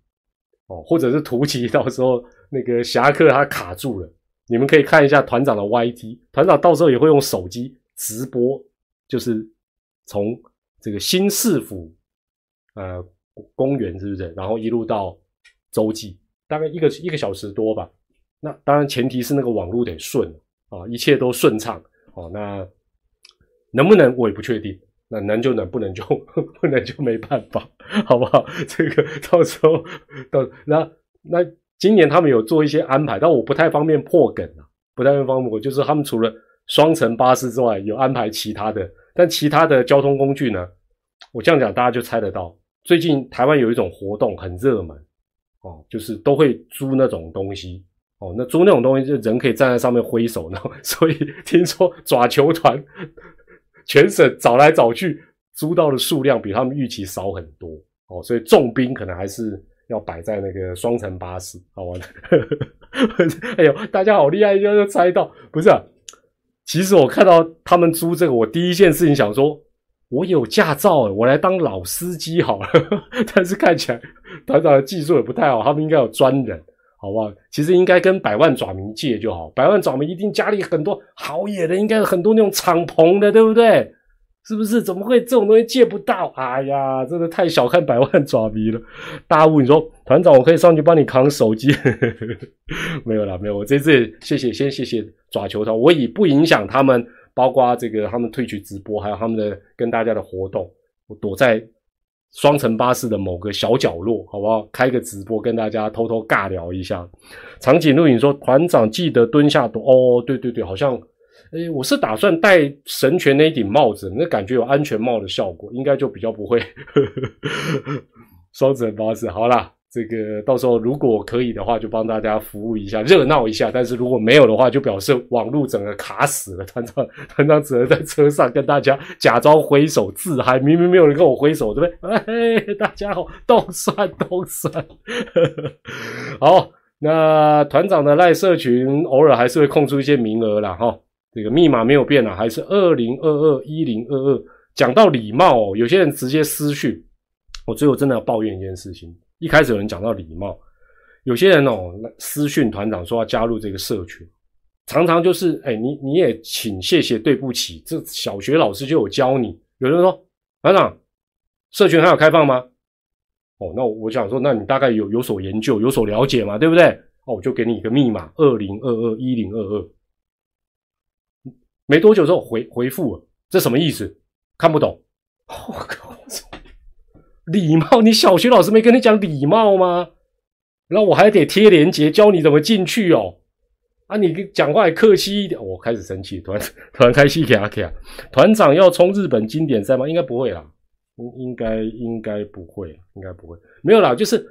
哦，或者是图奇 到时候那个侠客他卡住了，你们可以看一下团长的 YT，团长到时候也会用手机直播，就是从这个新市府呃公园是不是？然后一路到洲际，大概一个一个小时多吧。那当然前提是那个网络得顺。啊，一切都顺畅哦。那能不能我也不确定。那能就能，不能就 不能就没办法，好不好？这个到时候到那那今年他们有做一些安排，但我不太方便破梗啊，不太方便。我就是他们除了双层巴士之外，有安排其他的，但其他的交通工具呢？我这样讲大家就猜得到。最近台湾有一种活动很热门哦，就是都会租那种东西。哦，那租那种东西，就人可以站在上面挥手呢。所以听说爪球团全省找来找去，租到的数量比他们预期少很多。哦，所以重兵可能还是要摆在那个双层巴士。好玩的，哎呦，大家好厉害，就猜到。不是，啊，其实我看到他们租这个，我第一件事情想说，我有驾照，我来当老司机好了。但是看起来团长的技术也不太好，他们应该有专人。好不好？其实应该跟百万爪迷借就好，百万爪迷一定家里很多好野的，应该有很多那种敞篷的，对不对？是不是？怎么会这种东西借不到？哎呀，真的太小看百万爪迷了。大雾，你说团长，我可以上去帮你扛手机？没有啦，没有。我这次谢谢，先谢谢爪球团，我以不影响他们，包括这个他们退去直播，还有他们的跟大家的活动，我躲在。双层巴士的某个小角落，好不好？开个直播跟大家偷偷尬聊一下。长颈鹿影说：“团长记得蹲下躲。”哦，对对对，好像，诶，我是打算戴神权那一顶帽子，那感觉有安全帽的效果，应该就比较不会。双层巴士，好啦。这个到时候如果可以的话，就帮大家服务一下，热闹一下。但是如果没有的话，就表示网络整个卡死了。团长，团长只能在车上跟大家假装挥手自嗨，明明没有人跟我挥手，对不对？哎，大家好，动算动算。好，那团长的赖社群偶尔还是会空出一些名额啦。哈。这个密码没有变啊，还是二零二二一零二二。讲到礼貌，有些人直接私讯我，最后真的要抱怨一件事情。一开始有人讲到礼貌，有些人哦私讯团长说要加入这个社群，常常就是哎你你也请谢谢对不起，这小学老师就有教你。有人说团长，社群还有开放吗？哦，那我想说，那你大概有有所研究，有所了解嘛，对不对？哦，我就给你一个密码，二零二二一零二二。没多久之后回回复了，这什么意思？看不懂。我靠！礼貌，你小学老师没跟你讲礼貌吗？然后我还得贴链接教你怎么进去哦。啊，你讲话也客气一点，我开始生气。团团开心给阿 K 啊，团长要冲日本经典赛吗？应该不会啦，应应该应该不会，应该不会。没有啦，就是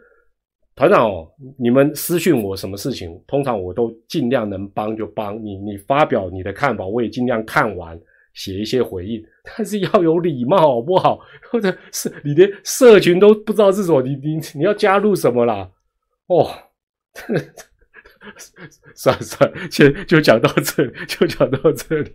团长哦，你们私讯我什么事情，通常我都尽量能帮就帮你，你发表你的看法，我也尽量看完。写一些回应，但是要有礼貌，好不好？或者是你连社群都不知道是什么，你你你要加入什么啦？哦，算了算了，先就讲到这里，就讲到这里。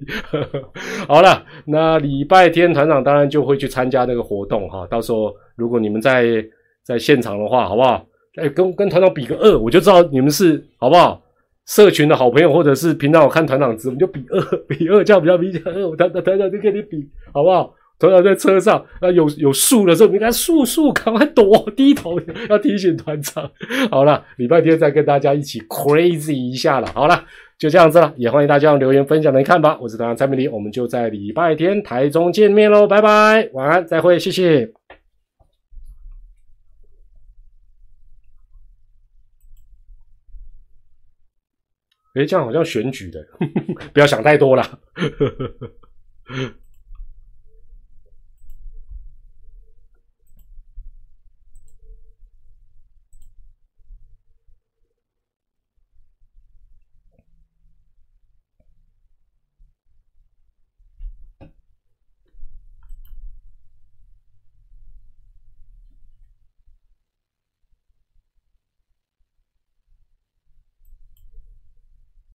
好了，那礼拜天团长当然就会去参加那个活动哈。到时候如果你们在在现场的话，好不好？哎，跟跟团长比个二，我就知道你们是好不好？社群的好朋友，或者是平常我看团长直播，就比二比二，叫比较比较二。团团团长就跟你比，好不好？团长在车上那，有有树的时候，你看树树，赶快躲，低头要提醒团长。好了，礼拜天再跟大家一起 crazy 一下了。好了，就这样子了，也欢迎大家留言分享来看吧。我是团长蔡明黎，我们就在礼拜天台中见面喽，拜拜，晚安，再会，谢谢。哎，这样好像选举的，不要想太多啦。